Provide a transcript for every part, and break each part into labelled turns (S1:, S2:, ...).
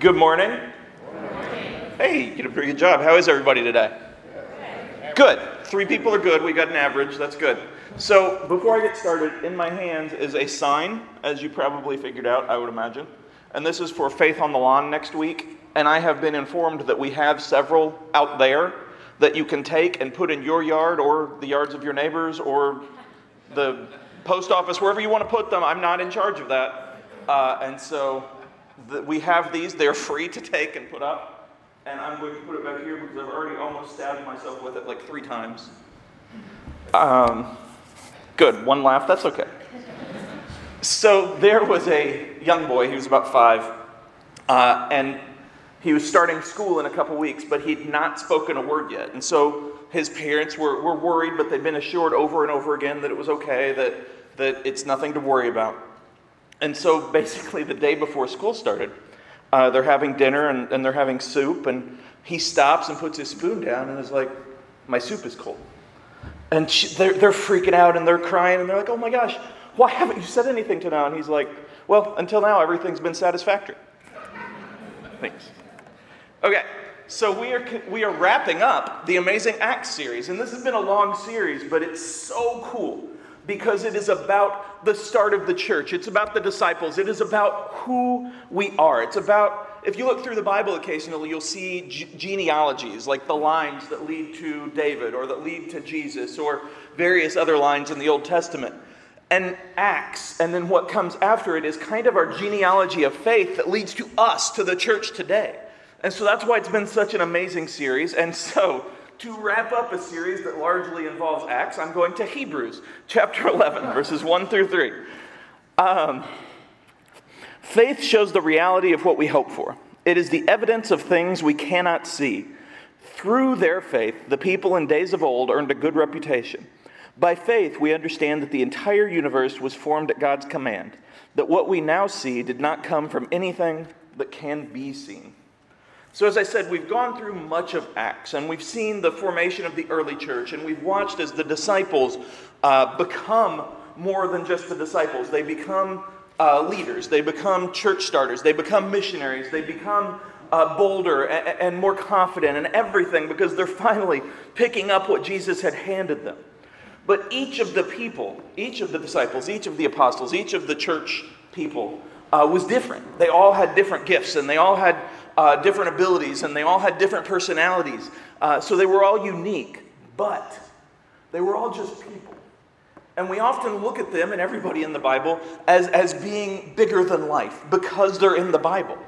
S1: Good morning. Hey, you did a pretty good job. How is everybody today? Good. Three people are good. We got an average. That's good. So, before I get started, in my hands is a sign, as you probably figured out, I would imagine. And this is for Faith on the Lawn next week. And I have been informed that we have several out there that you can take and put in your yard or the yards of your neighbors or the post office, wherever you want to put them. I'm not in charge of that. Uh, and so we have these. They're free to take and put up. And I'm going to put it back here because I've already almost stabbed myself with it like three times. Um, good. One laugh. That's okay. So there was a young boy. He was about five. Uh, and he was starting school in a couple weeks, but he'd not spoken a word yet. And so his parents were, were worried, but they'd been assured over and over again that it was okay, that, that it's nothing to worry about. And so basically, the day before school started, uh, they're having dinner and, and they're having soup, and he stops and puts his spoon down and is like, My soup is cold. And she, they're, they're freaking out and they're crying and they're like, Oh my gosh, why haven't you said anything to now? And he's like, Well, until now, everything's been satisfactory. Thanks. Okay, so we are, we are wrapping up the Amazing Acts series, and this has been a long series, but it's so cool because it is about the start of the church. It's about the disciples. It is about who we are. It's about, if you look through the Bible occasionally, you'll see genealogies, like the lines that lead to David or that lead to Jesus or various other lines in the Old Testament. And Acts, and then what comes after it, is kind of our genealogy of faith that leads to us, to the church today. And so that's why it's been such an amazing series. And so, to wrap up a series that largely involves Acts, I'm going to Hebrews chapter 11, verses 1 through 3. Um, faith shows the reality of what we hope for, it is the evidence of things we cannot see. Through their faith, the people in days of old earned a good reputation. By faith, we understand that the entire universe was formed at God's command, that what we now see did not come from anything that can be seen. So, as I said, we've gone through much of Acts, and we've seen the formation of the early church, and we've watched as the disciples uh, become more than just the disciples. They become uh, leaders, they become church starters, they become missionaries, they become uh, bolder and, and more confident and everything because they're finally picking up what Jesus had handed them. But each of the people, each of the disciples, each of the apostles, each of the church people uh, was different. They all had different gifts and they all had uh, different abilities and they all had different personalities. Uh, so they were all unique, but they were all just people. And we often look at them and everybody in the Bible as, as being bigger than life because they're in the Bible.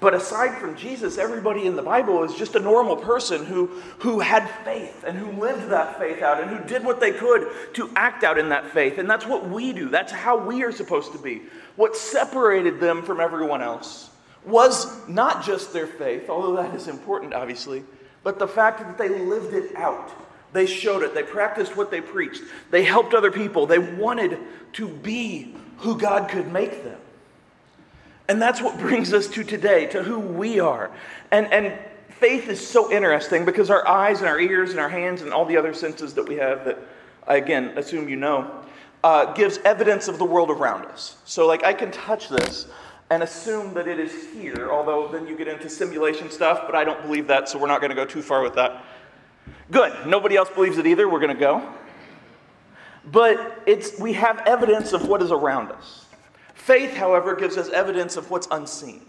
S1: But aside from Jesus, everybody in the Bible is just a normal person who, who had faith and who lived that faith out and who did what they could to act out in that faith. And that's what we do. That's how we are supposed to be. What separated them from everyone else was not just their faith, although that is important, obviously, but the fact that they lived it out. They showed it. They practiced what they preached. They helped other people. They wanted to be who God could make them. And that's what brings us to today, to who we are. And, and faith is so interesting because our eyes and our ears and our hands and all the other senses that we have that I again assume you know uh, gives evidence of the world around us. So, like, I can touch this and assume that it is here, although then you get into simulation stuff, but I don't believe that, so we're not going to go too far with that. Good. Nobody else believes it either. We're going to go. But it's, we have evidence of what is around us. Faith, however, gives us evidence of what's unseen,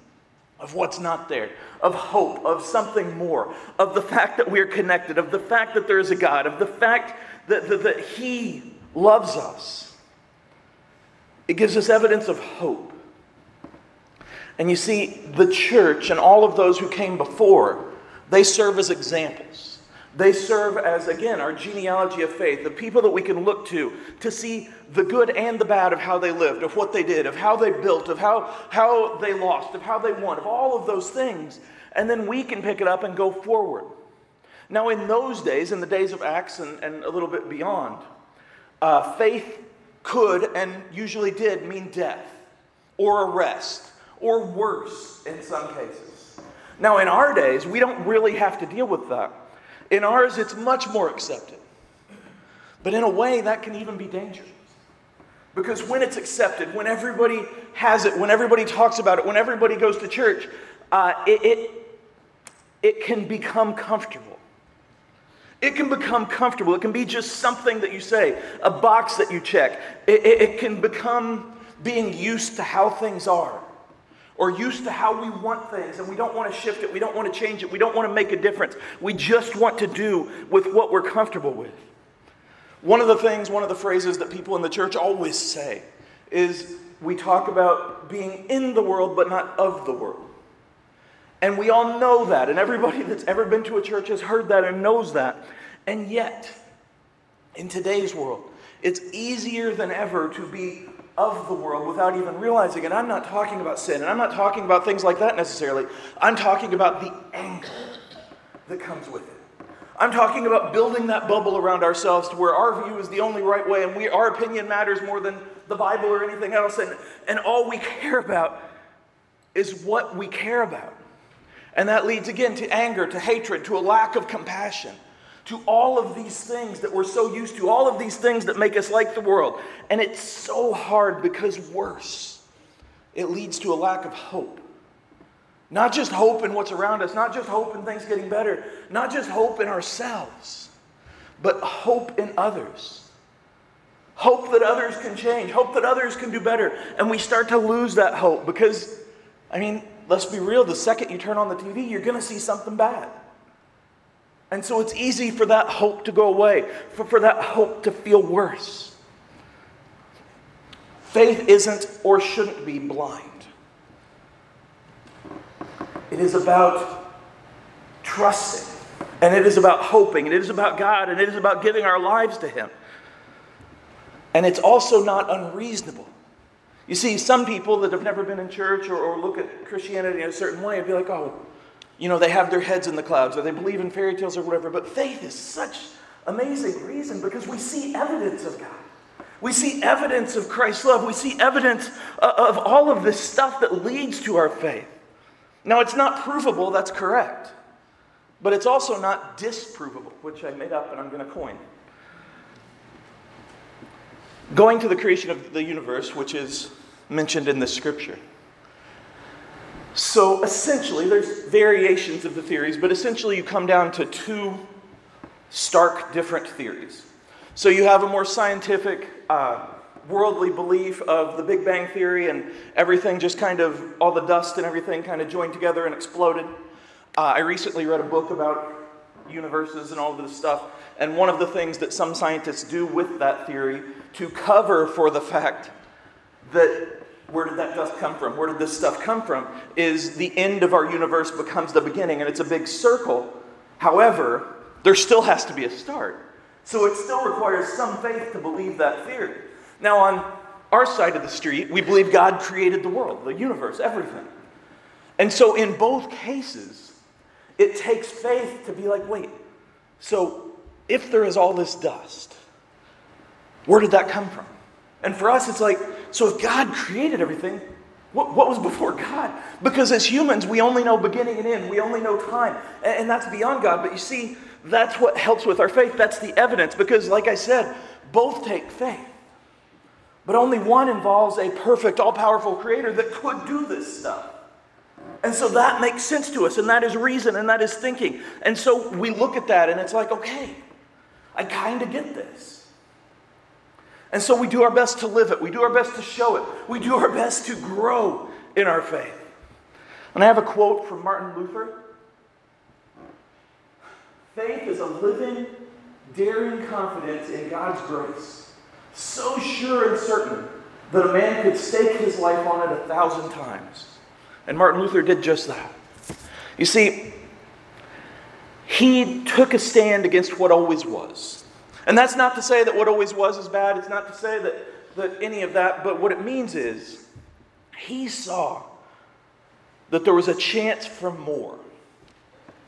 S1: of what's not there, of hope, of something more, of the fact that we're connected, of the fact that there is a God, of the fact that, that, that He loves us. It gives us evidence of hope. And you see, the church and all of those who came before, they serve as examples. They serve as, again, our genealogy of faith, the people that we can look to to see the good and the bad of how they lived, of what they did, of how they built, of how, how they lost, of how they won, of all of those things. And then we can pick it up and go forward. Now, in those days, in the days of Acts and, and a little bit beyond, uh, faith could and usually did mean death or arrest or worse in some cases. Now, in our days, we don't really have to deal with that. In ours, it's much more accepted. But in a way, that can even be dangerous. Because when it's accepted, when everybody has it, when everybody talks about it, when everybody goes to church, uh, it, it, it can become comfortable. It can become comfortable. It can be just something that you say, a box that you check. It, it, it can become being used to how things are or used to how we want things and we don't want to shift it, we don't want to change it, we don't want to make a difference. We just want to do with what we're comfortable with. One of the things, one of the phrases that people in the church always say is we talk about being in the world but not of the world. And we all know that, and everybody that's ever been to a church has heard that and knows that. And yet, in today's world, it's easier than ever to be of the world without even realizing it. I'm not talking about sin, and I'm not talking about things like that necessarily. I'm talking about the anger that comes with it. I'm talking about building that bubble around ourselves to where our view is the only right way and we, our opinion matters more than the Bible or anything else. And, and all we care about is what we care about. And that leads again to anger, to hatred, to a lack of compassion, to all of these things that we're so used to, all of these things that make us like the world. And it's so hard because worse, it leads to a lack of hope. Not just hope in what's around us, not just hope in things getting better, not just hope in ourselves, but hope in others. Hope that others can change, hope that others can do better. And we start to lose that hope because, I mean, let's be real, the second you turn on the TV, you're going to see something bad. And so it's easy for that hope to go away, for, for that hope to feel worse. Faith isn't or shouldn't be blind. It is about trusting, and it is about hoping, and it is about God, and it is about giving our lives to Him. And it's also not unreasonable. You see, some people that have never been in church or, or look at Christianity in a certain way would be like, oh, you know, they have their heads in the clouds or they believe in fairy tales or whatever. But faith is such amazing reason because we see evidence of God. We see evidence of Christ's love. We see evidence of all of this stuff that leads to our faith. Now, it's not provable, that's correct. But it's also not disprovable, which I made up and I'm going to coin. Going to the creation of the universe, which is mentioned in the scripture. So essentially, there's variations of the theories, but essentially, you come down to two stark different theories. So you have a more scientific, uh, worldly belief of the Big Bang Theory and everything just kind of, all the dust and everything kind of joined together and exploded. Uh, I recently read a book about universes and all of this stuff, and one of the things that some scientists do with that theory to cover for the fact that where did that dust come from? Where did this stuff come from? Is the end of our universe becomes the beginning, and it's a big circle. However, there still has to be a start. So it still requires some faith to believe that theory. Now, on our side of the street, we believe God created the world, the universe, everything. And so, in both cases, it takes faith to be like, wait, so if there is all this dust, where did that come from? And for us, it's like, so if God created everything, what, what was before God? Because as humans, we only know beginning and end, we only know time, and, and that's beyond God. But you see, that's what helps with our faith. That's the evidence, because, like I said, both take faith. But only one involves a perfect, all powerful creator that could do this stuff. And so that makes sense to us, and that is reason, and that is thinking. And so we look at that, and it's like, okay, I kind of get this. And so we do our best to live it, we do our best to show it, we do our best to grow in our faith. And I have a quote from Martin Luther Faith is a living, daring confidence in God's grace so sure and certain that a man could stake his life on it a thousand times. And Martin Luther did just that. You see, he took a stand against what always was. And that's not to say that what always was is bad. It's not to say that, that any of that. But what it means is he saw that there was a chance for more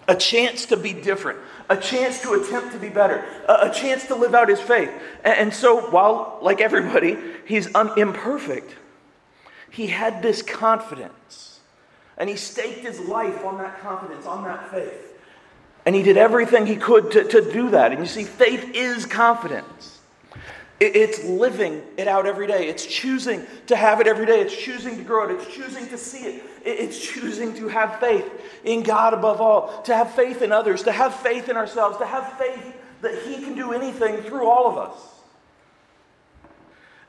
S1: a chance to be different, a chance to attempt to be better, a, a chance to live out his faith. And, and so, while, like everybody, he's un- imperfect, he had this confidence. And he staked his life on that confidence, on that faith. And he did everything he could to, to do that. And you see, faith is confidence. It's living it out every day. It's choosing to have it every day. It's choosing to grow it. It's choosing to see it. It's choosing to have faith in God above all, to have faith in others, to have faith in ourselves, to have faith that He can do anything through all of us.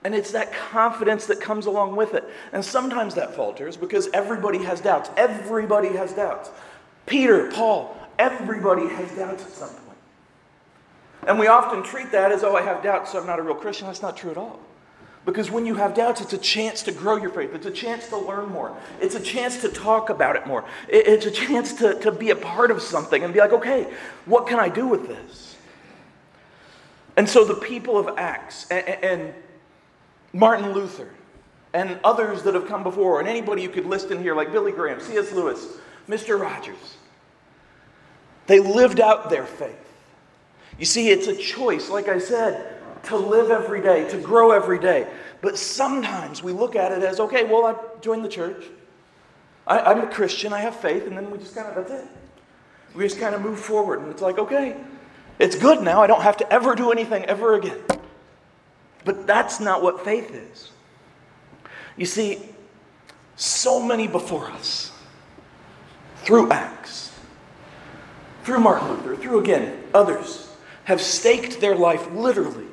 S1: And it's that confidence that comes along with it. And sometimes that falters because everybody has doubts. Everybody has doubts. Peter, Paul, everybody has doubts at some point. And we often treat that as, oh, I have doubts, so I'm not a real Christian. That's not true at all. Because when you have doubts, it's a chance to grow your faith. It's a chance to learn more. It's a chance to talk about it more. It's a chance to, to be a part of something and be like, okay, what can I do with this? And so the people of Acts and, and Martin Luther and others that have come before, and anybody you could list in here, like Billy Graham, C.S. Lewis, Mr. Rogers, they lived out their faith. You see, it's a choice, like I said, to live every day, to grow every day. But sometimes we look at it as okay, well, I joined the church. I, am a Christian, I have faith, and then we just kind of, that's it. We just kind of move forward, and it's like, okay, it's good now. I don't have to ever do anything ever again. But that's not what faith is. You see, so many before us, through Acts, through Martin Luther, through again others, have staked their life literally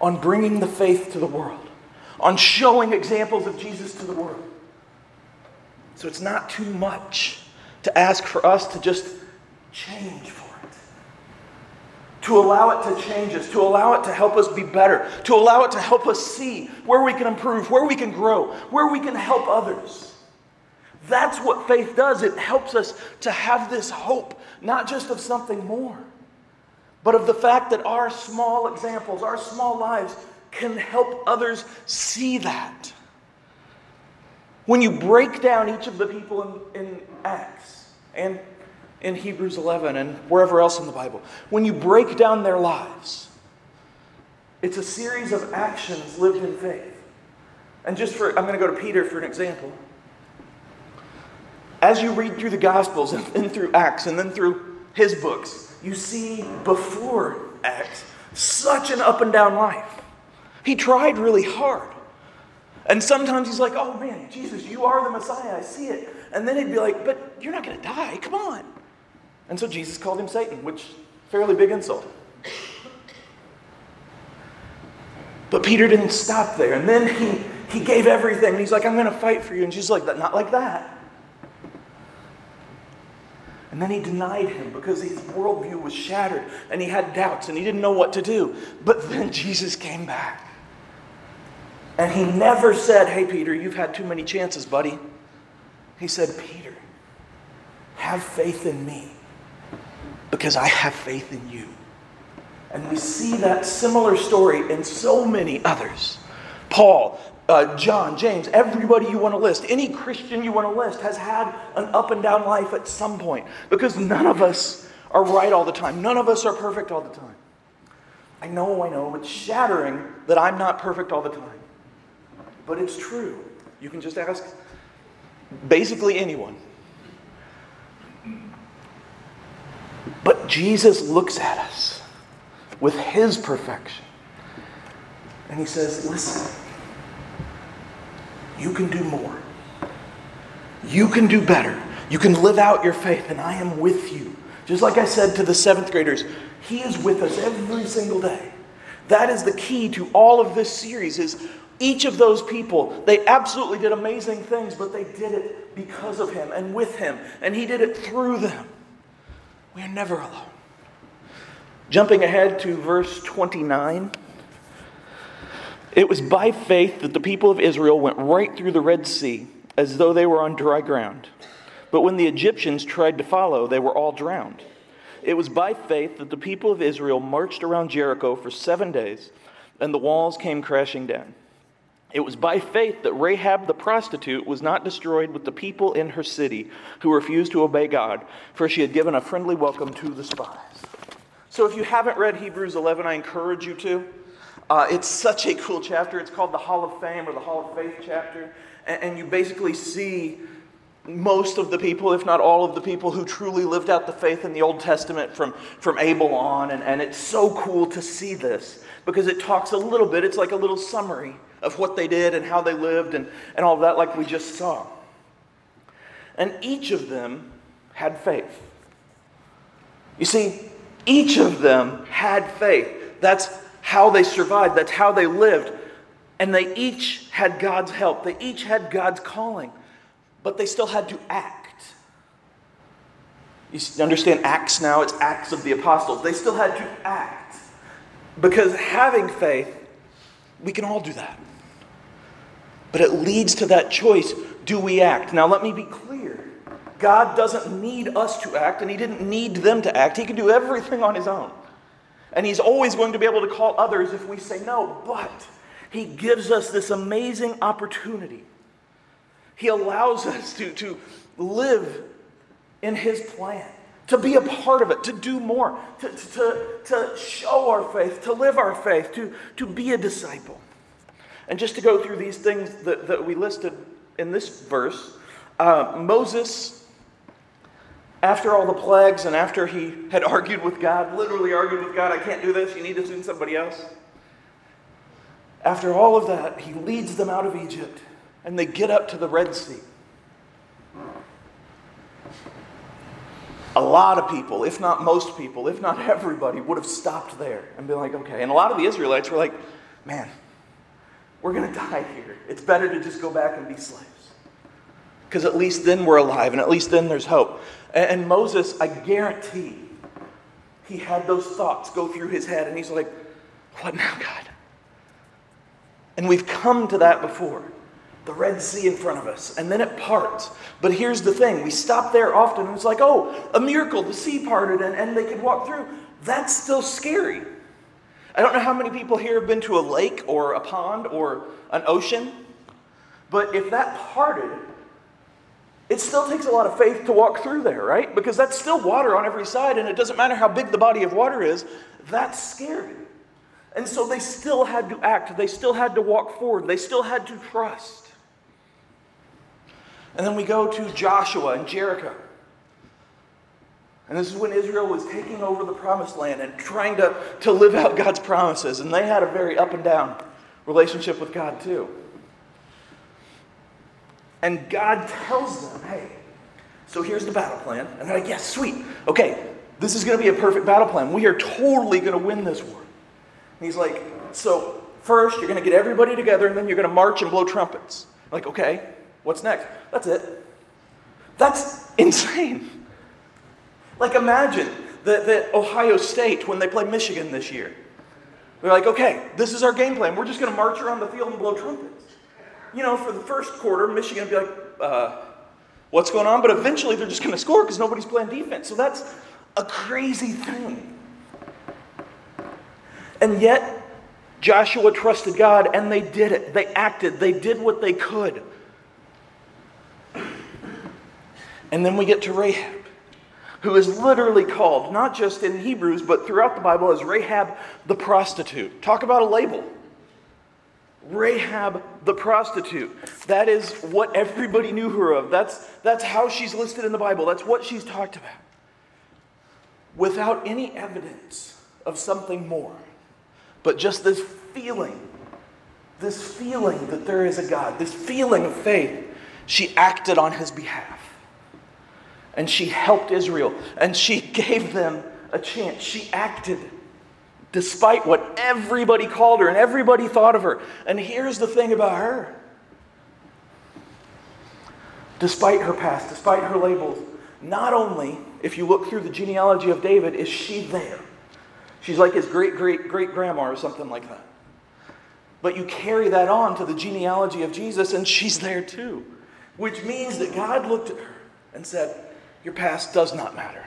S1: on bringing the faith to the world, on showing examples of Jesus to the world. So it's not too much to ask for us to just change for it, to allow it to change us, to allow it to help us be better, to allow it to help us see where we can improve, where we can grow, where we can help others. That's what faith does. It helps us to have this hope, not just of something more but of the fact that our small examples, our small lives, can help others see that. When you break down each of the people in, in Acts and in Hebrews 11 and wherever else in the Bible, when you break down their lives, it's a series of actions lived in faith. And just for, I'm going to go to Peter for an example. As you read through the Gospels and, and through Acts and then through his books, you see before Acts such an up and down life. He tried really hard. And sometimes he's like, oh man, Jesus, you are the Messiah. I see it. And then he'd be like, but you're not going to die. Come on. And so Jesus called him Satan, which fairly big insult. But Peter didn't stop there. And then he, he gave everything. And he's like, I'm going to fight for you. And she's like, not like that. And then he denied him because his worldview was shattered and he had doubts and he didn't know what to do. But then Jesus came back. And he never said, Hey, Peter, you've had too many chances, buddy. He said, Peter, have faith in me because I have faith in you. And we see that similar story in so many others. Paul, uh, John, James, everybody you want to list, any Christian you want to list has had an up and down life at some point because none of us are right all the time. None of us are perfect all the time. I know, I know, it's shattering that I'm not perfect all the time. But it's true. You can just ask basically anyone. But Jesus looks at us with his perfection and he says, Listen. You can do more. You can do better. You can live out your faith, and I am with you. Just like I said to the seventh graders, He is with us every single day. That is the key to all of this series is each of those people, they absolutely did amazing things, but they did it because of him and with him, and he did it through them. We are never alone. Jumping ahead to verse 29. It was by faith that the people of Israel went right through the Red Sea as though they were on dry ground. But when the Egyptians tried to follow, they were all drowned. It was by faith that the people of Israel marched around Jericho for seven days, and the walls came crashing down. It was by faith that Rahab the prostitute was not destroyed with the people in her city who refused to obey God, for she had given a friendly welcome to the spies. So if you haven't read Hebrews 11, I encourage you to. Uh, it's such a cool chapter. It's called the Hall of Fame or the Hall of Faith chapter. And, and you basically see most of the people, if not all of the people, who truly lived out the faith in the Old Testament from, from Abel on. And, and it's so cool to see this because it talks a little bit, it's like a little summary of what they did and how they lived and, and all that, like we just saw. And each of them had faith. You see, each of them had faith. That's how they survived, that's how they lived. And they each had God's help, they each had God's calling but they still had to act. You understand Acts now? It's Acts of the Apostles. They still had to act. Because having faith, we can all do that. But it leads to that choice do we act? Now, let me be clear God doesn't need us to act, and He didn't need them to act. He can do everything on His own. And He's always going to be able to call others if we say no. But He gives us this amazing opportunity he allows us to, to live in His plan, to be a part of it, to do more, to, to, to show our faith, to live our faith, to, to be a disciple. And just to go through these things that, that we listed in this verse, uh, Moses, after all the plagues and after he had argued with God, literally argued with God, I can't do this, you need to send somebody else. After all of that, he leads them out of Egypt and they get up to the Red Sea. A lot of people, if not most people, if not everybody, would have stopped there and been like, okay. And a lot of the Israelites were like, man, we're going to die here. It's better to just go back and be slaves. Because at least then we're alive, and at least then there's hope. And Moses, I guarantee, he had those thoughts go through his head, and he's like, what now, God? And we've come to that before the Red Sea in front of us, and then it parts. But here's the thing we stop there often, and it's like, oh, a miracle, the sea parted, and, and they could walk through. That's still scary. I don't know how many people here have been to a lake or a pond or an ocean, but if that parted, it still takes a lot of faith to walk through there, right? Because that's still water on every side, and it doesn't matter how big the body of water is, that's scary. And so they still had to act, they still had to walk forward, they still had to trust. And then we go to Joshua and Jericho. And this is when Israel was taking over the promised land and trying to, to live out God's promises. And they had a very up and down relationship with God, too. And God tells them, hey, so here's the battle plan. And they're like, yes, yeah, sweet. Okay, this is going to be a perfect battle plan. We are totally going to win this war. And he's like, so first you're going to get everybody together and then you're going to march and blow trumpets. I'm like, okay. What's next? That's it. That's insane. Like, imagine that, that Ohio State, when they play Michigan this year, they're like, okay, this is our game plan. We're just going to march around the field and blow trumpets. You know, for the first quarter, Michigan will be like, uh, what's going on? But eventually they're just going to score because nobody's playing defense. So that's a crazy thing. And yet, Joshua trusted God and they did it. They acted, they did what they could. And then we get to Rahab, who is literally called, not just in Hebrews, but throughout the Bible, as Rahab the prostitute. Talk about a label. Rahab the prostitute. That is what everybody knew her of. That's, that's how she's listed in the Bible. That's what she's talked about. Without any evidence of something more, but just this feeling, this feeling that there is a God, this feeling of faith, she acted on his behalf and she helped Israel and she gave them a chance. She acted despite what everybody called her and everybody thought of her. And here's the thing about her despite her past, despite her labels, not only, if you look through the genealogy of David, is she there. She's like his great great great grandma or something like that. But you carry that on to the genealogy of Jesus, and she's there too. Which means that God looked at her and said, your past does not matter.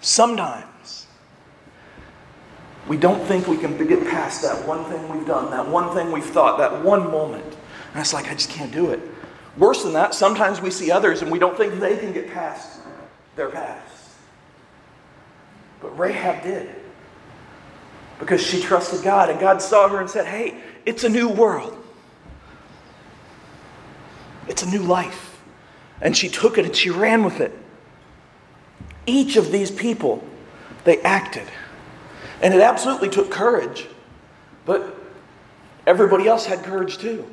S1: Sometimes we don't think we can get past that one thing we've done, that one thing we've thought, that one moment. And it's like, I just can't do it. Worse than that, sometimes we see others and we don't think they can get past their past. But Rahab did. Because she trusted God, and God saw her and said, Hey, it's a new world. It's a new life. And she took it and she ran with it. Each of these people, they acted. And it absolutely took courage. But everybody else had courage too.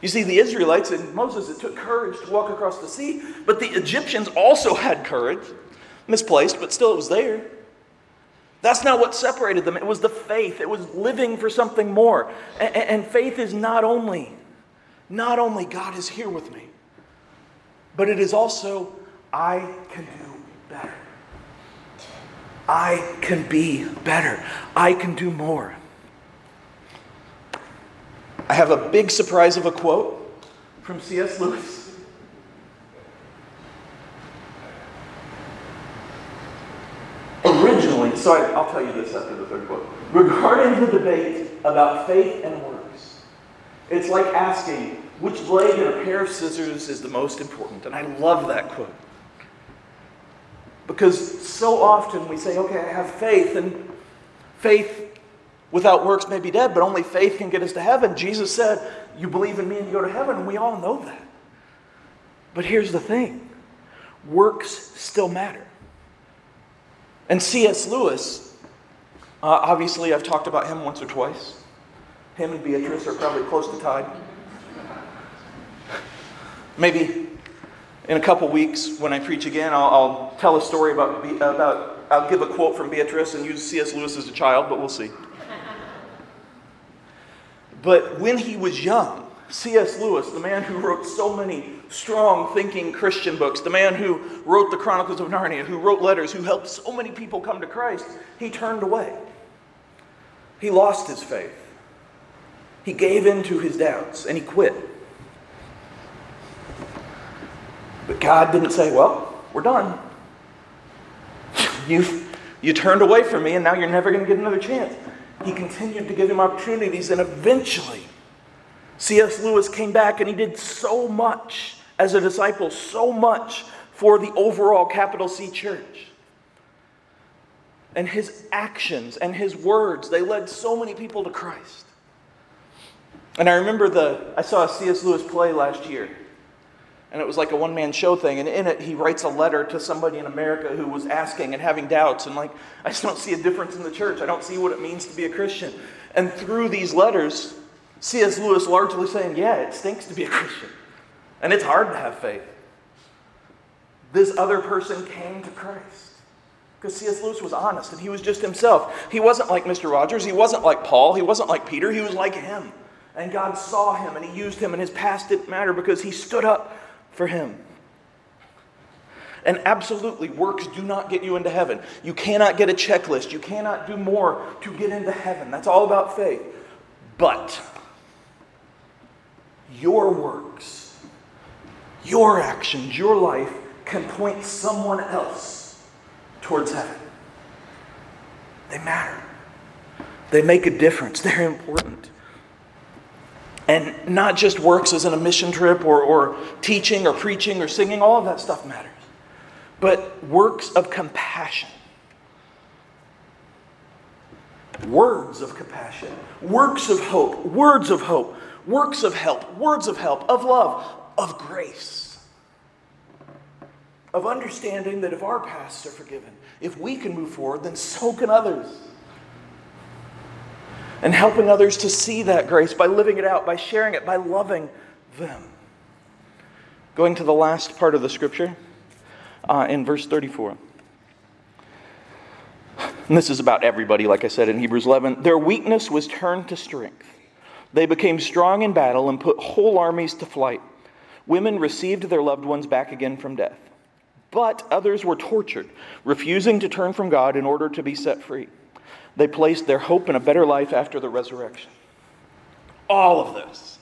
S1: You see, the Israelites and Moses, it took courage to walk across the sea, but the Egyptians also had courage. Misplaced, but still it was there. That's not what separated them. It was the faith. It was living for something more. And, faith is not only, not only God is here with me, but it is also I can do. I can be better. I can do more. I have a big surprise of a quote from C.S. Lewis. Originally, so I, will tell you this after the third quote. Regarding the debate about faith and works, it's like asking which blade in a pair of scissors is the most important. And I love that quote. Because so often we say, okay, I have faith, and faith without works may be dead, but only faith can get us to heaven. Jesus said, You believe in me and you go to heaven, and we all know that. But here's the thing works still matter. And C.S. Lewis, uh, obviously, I've talked about him once or twice. Him and Beatrice are probably close to tied. Maybe in a couple weeks, when I preach again, I'll, I'll tell a story about, about, I'll give a quote from Beatrice and use C.S. Lewis as a child, but we'll see. But when he was young, C.S. Lewis, the man who wrote so many strong thinking Christian books, the man who wrote the Chronicles of Narnia, who wrote letters, who helped so many people come to Christ, he turned away. He lost his faith. He gave in to his doubts and he quit. But God didn't say, Well, we're done. You, you turned away from me and now you're never going to get another chance he continued to give him opportunities, and eventually, C.S. Lewis came back and he did so much as a disciple, so much for the overall capital C church. And his actions and his words, they led so many people to Christ. And I remember the, I saw a C.S. Lewis play last year and it was like a one man show thing. And in it, he writes a letter to somebody in America who was asking and having doubts. And like, I just don't see a difference in the church. I don't see what it means to be a Christian. And through these letters, C.S. Lewis largely saying, yeah, it stinks to be a Christian. And it's hard to have faith. This other person came to Christ. Because C.S. Lewis was honest and he was just himself. He wasn't like Mr. Rogers. He wasn't like Paul. He wasn't like Peter. He was like him. And God saw him and he used him, and his past didn't matter because he stood up for Him. And absolutely, works do not get you into heaven. You cannot get a checklist. You cannot do more to get into heaven. That's all about faith. But your works, your actions, your life can point someone else towards heaven. They matter, they make a difference, they're important. And not just works as in a mission trip or, or teaching or preaching or singing, all of that stuff matters. But works of compassion. Words of compassion, works of hope, words of hope, works of help, words of help, of love, of grace, of understanding that if our pasts are forgiven, if we can move forward, then so can others and helping others to see that grace by living it out, by sharing it, by loving them. Going to the last part of the scripture uh, in verse 34. And this is about everybody, like I said in Hebrews 11. Their weakness was turned to strength. They became strong in battle and put whole armies to flight. Women received their loved ones back again from death. But others were tortured, refusing to turn from God in order to be set free. They placed their hope in a better life after the resurrection. All of this,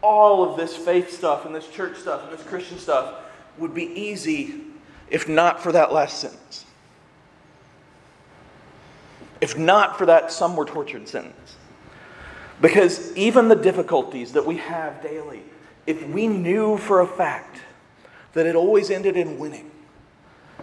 S1: all of this faith stuff and this church stuff and this Christian stuff would be easy if not for that last sentence. If not for that, some were tortured sentence. Because even the difficulties that we have daily, if we knew for a fact that it always ended in winning,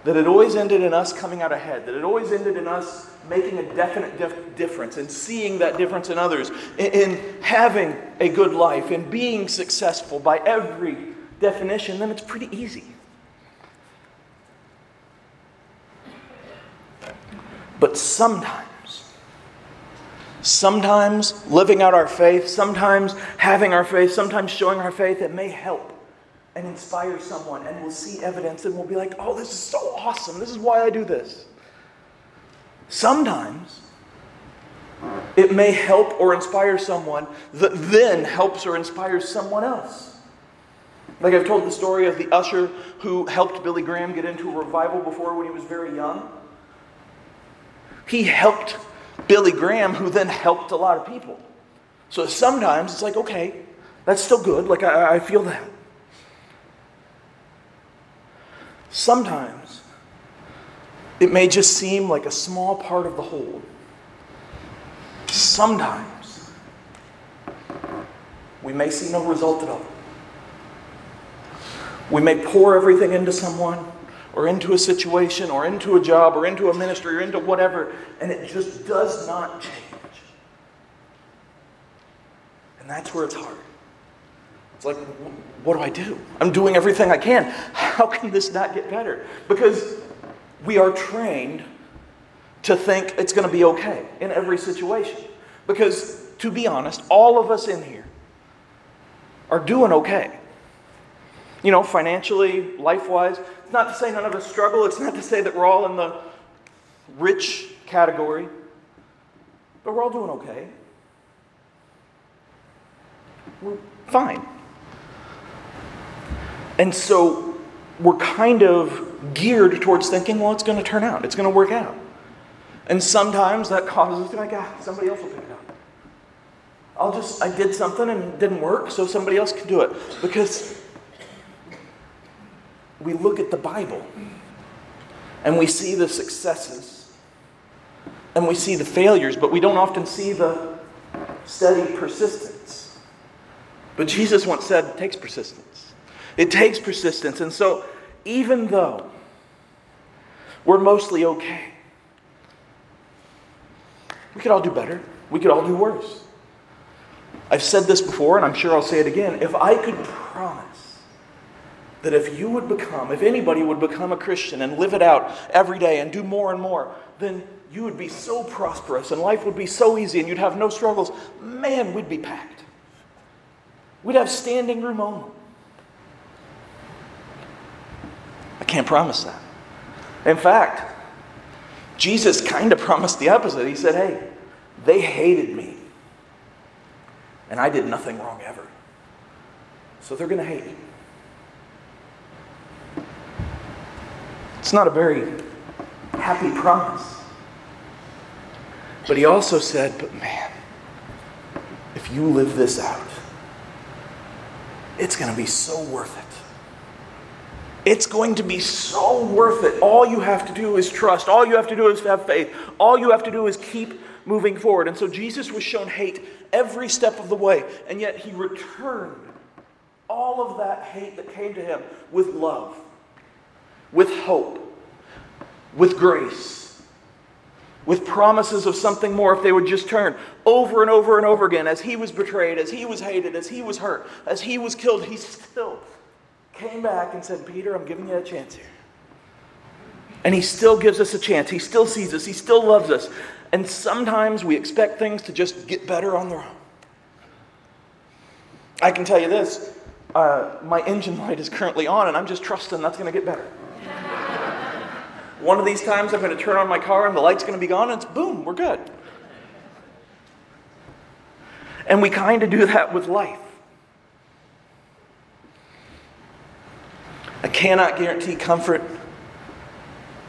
S1: that it always ended in us coming out ahead, that it always ended in us making a definite dif- difference and seeing that difference in others, in, in having a good life, in being successful by every definition, then it's pretty easy. But sometimes, sometimes living out our faith, sometimes having our faith, sometimes showing our faith, it may help and inspire someone, and we'll see evidence and we'll be like, oh, this is so awesome. This is why I do this. Sometimes it may help or inspire someone that then helps or inspires someone else. Like I've told the story of the usher who helped Billy Graham get into a revival before when he was very young. He helped Billy Graham, who then helped a lot of people. So sometimes it's like, okay, that's still good. Like I, I feel that. Sometimes it may just seem like a small part of the whole. Sometimes we may see no result at all. We may pour everything into someone or into a situation or into a job or into a ministry or into whatever, and it just does not change. And that's where it's hard. It's like, what do I do? I'm doing everything I can. How can this not get better? Because we are trained to think it's going to be okay in every situation. Because, to be honest, all of us in here are doing okay. You know, financially, life wise. It's not to say none of us struggle, it's not to say that we're all in the rich category, but we're all doing okay. We're fine. And so we're kind of geared towards thinking, well, it's going to turn out, it's going to work out. And sometimes that causes us to be like, ah, somebody else will pick it up. I'll just, I did something and it didn't work, so somebody else can do it. Because we look at the Bible and we see the successes and we see the failures, but we don't often see the steady persistence. But Jesus once said it takes persistence. It takes persistence. And so, even though we're mostly okay, we could all do better. We could all do worse. I've said this before, and I'm sure I'll say it again. If I could promise that if you would become, if anybody would become a Christian and live it out every day and do more and more, then you would be so prosperous and life would be so easy and you'd have no struggles. Man, we'd be packed. We'd have standing room only. I can't promise that. In fact, Jesus kind of promised the opposite. He said, Hey, they hated me, and I did nothing wrong ever. So they're going to hate me. It's not a very happy promise. But he also said, But man, if you live this out, it's going to be so worth it. It's going to be so worth it. All you have to do is trust. All you have to do is have faith. All you have to do is keep moving forward. And so Jesus was shown hate every step of the way, and yet he returned all of that hate that came to him with love with hope, with grace, with promises of something more if they would just turn over and over and over again. As he was betrayed, as he was hated, as he was hurt, as he was killed, he still came back and said, Peter, I'm giving you a chance here. And he still gives us a chance. He still sees us. He still loves us. And sometimes we expect things to just get better on their own. I can tell you this uh, my engine light is currently on, and I'm just trusting that's going to get better. One of these times I'm going to turn on my car and the light's going to be gone and it's boom, we're good. And we kind of do that with life. I cannot guarantee comfort.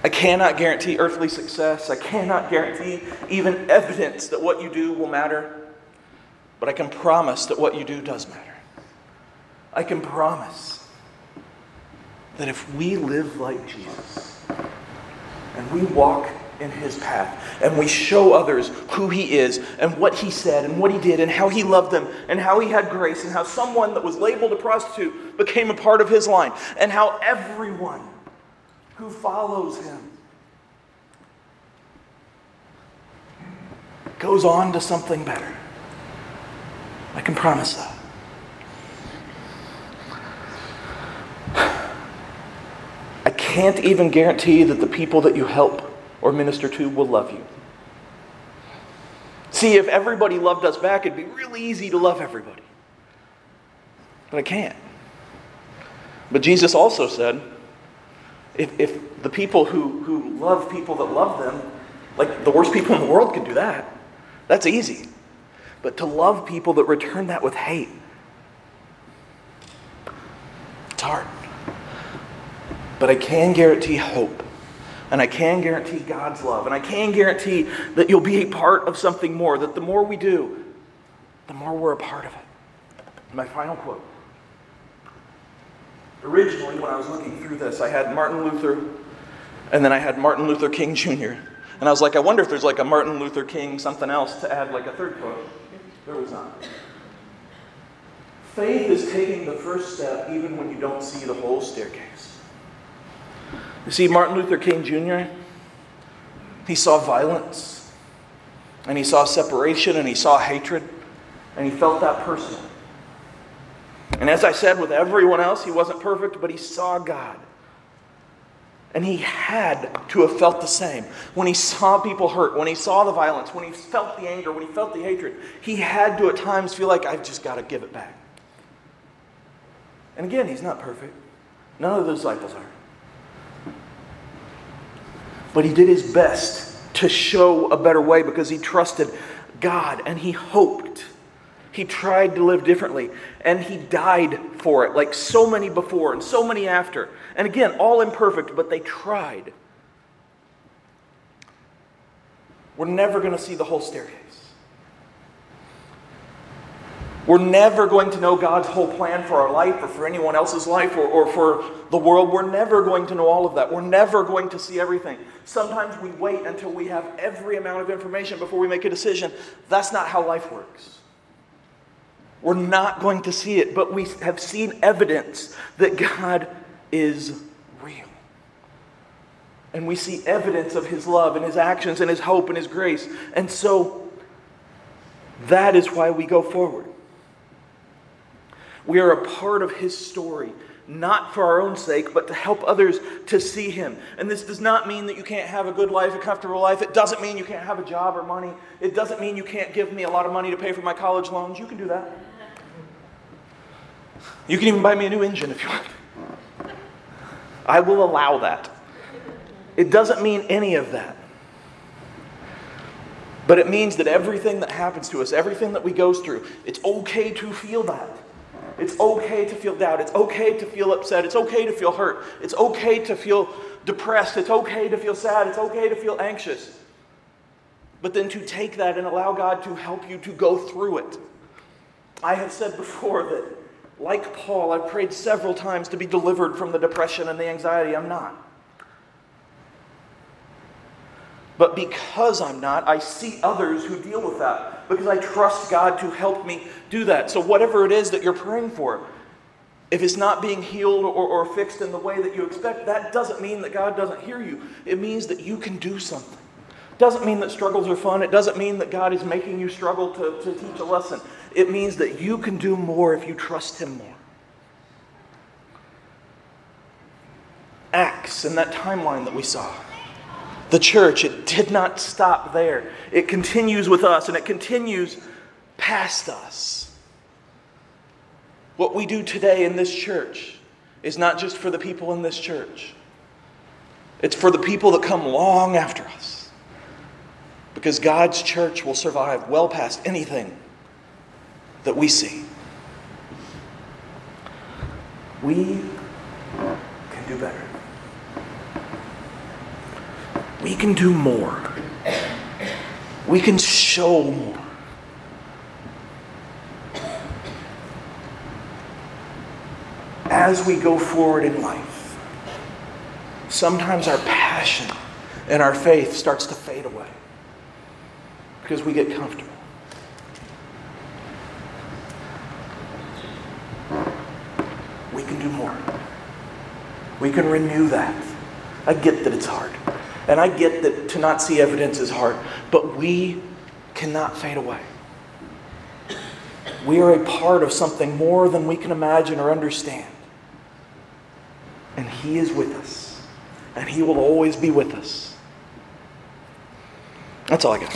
S1: I cannot guarantee earthly success. I cannot guarantee even evidence that what you do will matter. But I can promise that what you do does matter. I can promise that if we live like Jesus, and we walk in his path and we show others who he is and what he said and what he did and how he loved them and how he had grace and how someone that was labeled a prostitute became a part of his line and how everyone who follows him goes on to something better. I can promise that. I can't even guarantee that the people that you help or minister to will love you. See, if everybody loved us back, it'd be really easy to love everybody. But I can't. But Jesus also said, if, if the people who, who love people that love them, like the worst people in the world can do that, that's easy. But to love people that return that with hate, it's hard. But I can guarantee hope. And I can guarantee God's love. And I can guarantee that you'll be a part of something more, that the more we do, the more we're a part of it. My final quote. Originally, when I was looking through this, I had Martin Luther, and then I had Martin Luther King Jr. And I was like, I wonder if there's like a Martin Luther King something else to add like a third quote. There was not. Faith is taking the first step even when you don't see the whole staircase. You see, Martin Luther King Jr., he saw violence, and he saw separation, and he saw hatred, and he felt that personally. And as I said with everyone else, he wasn't perfect, but he saw God. And he had to have felt the same. When he saw people hurt, when he saw the violence, when he felt the anger, when he felt the hatred, he had to at times feel like, I've just got to give it back. And again, he's not perfect. None of the disciples are. But he did his best to show a better way because he trusted God and he hoped. He tried to live differently and he died for it, like so many before and so many after. And again, all imperfect, but they tried. We're never going to see the whole staircase. We're never going to know God's whole plan for our life or for anyone else's life or, or for the world. We're never going to know all of that. We're never going to see everything. Sometimes we wait until we have every amount of information before we make a decision. That's not how life works. We're not going to see it, but we have seen evidence that God is real. And we see evidence of His love and His actions and His hope and His grace. And so that is why we go forward. We are a part of His story, not for our own sake, but to help others to see Him. And this does not mean that you can't have a good life, a comfortable life. It doesn't mean you can't have a job or money. It doesn't mean you can't give me a lot of money to pay for my college loans. You can do that. You can even buy me a new engine if you want. I will allow that. It doesn't mean any of that. But it means that everything that happens to us, everything that we go through, it's okay to feel that. It's okay to feel doubt. It's okay to feel upset. It's okay to feel hurt. It's okay to feel depressed. It's okay to feel sad. It's okay to feel anxious. But then to take that and allow God to help you to go through it. I have said before that like Paul, I've prayed several times to be delivered from the depression and the anxiety. I'm not. But because I'm not, I see others who deal with that because I trust God to help me do that. So, whatever it is that you're praying for, if it's not being healed or, or fixed in the way that you expect, that doesn't mean that God doesn't hear you. It means that you can do something. It doesn't mean that struggles are fun. It doesn't mean that God is making you struggle to, to teach a lesson. It means that you can do more if you trust Him more. Acts in that timeline that we saw. The church, it did not stop there. It continues with us and it continues past us. What we do today in this church is not just for the people in this church, it's for the people that come long after us. Because God's church will survive well past anything that we see. We can do better. We can do more. We can show more. As we go forward in life, sometimes our passion and our faith starts to fade away because we get comfortable. We can do more. We can renew that. I get that it's hard. And I get that to not see evidence is hard, but we cannot fade away. We are a part of something more than we can imagine or understand. And He is with us. and He will always be with us. That's all I got.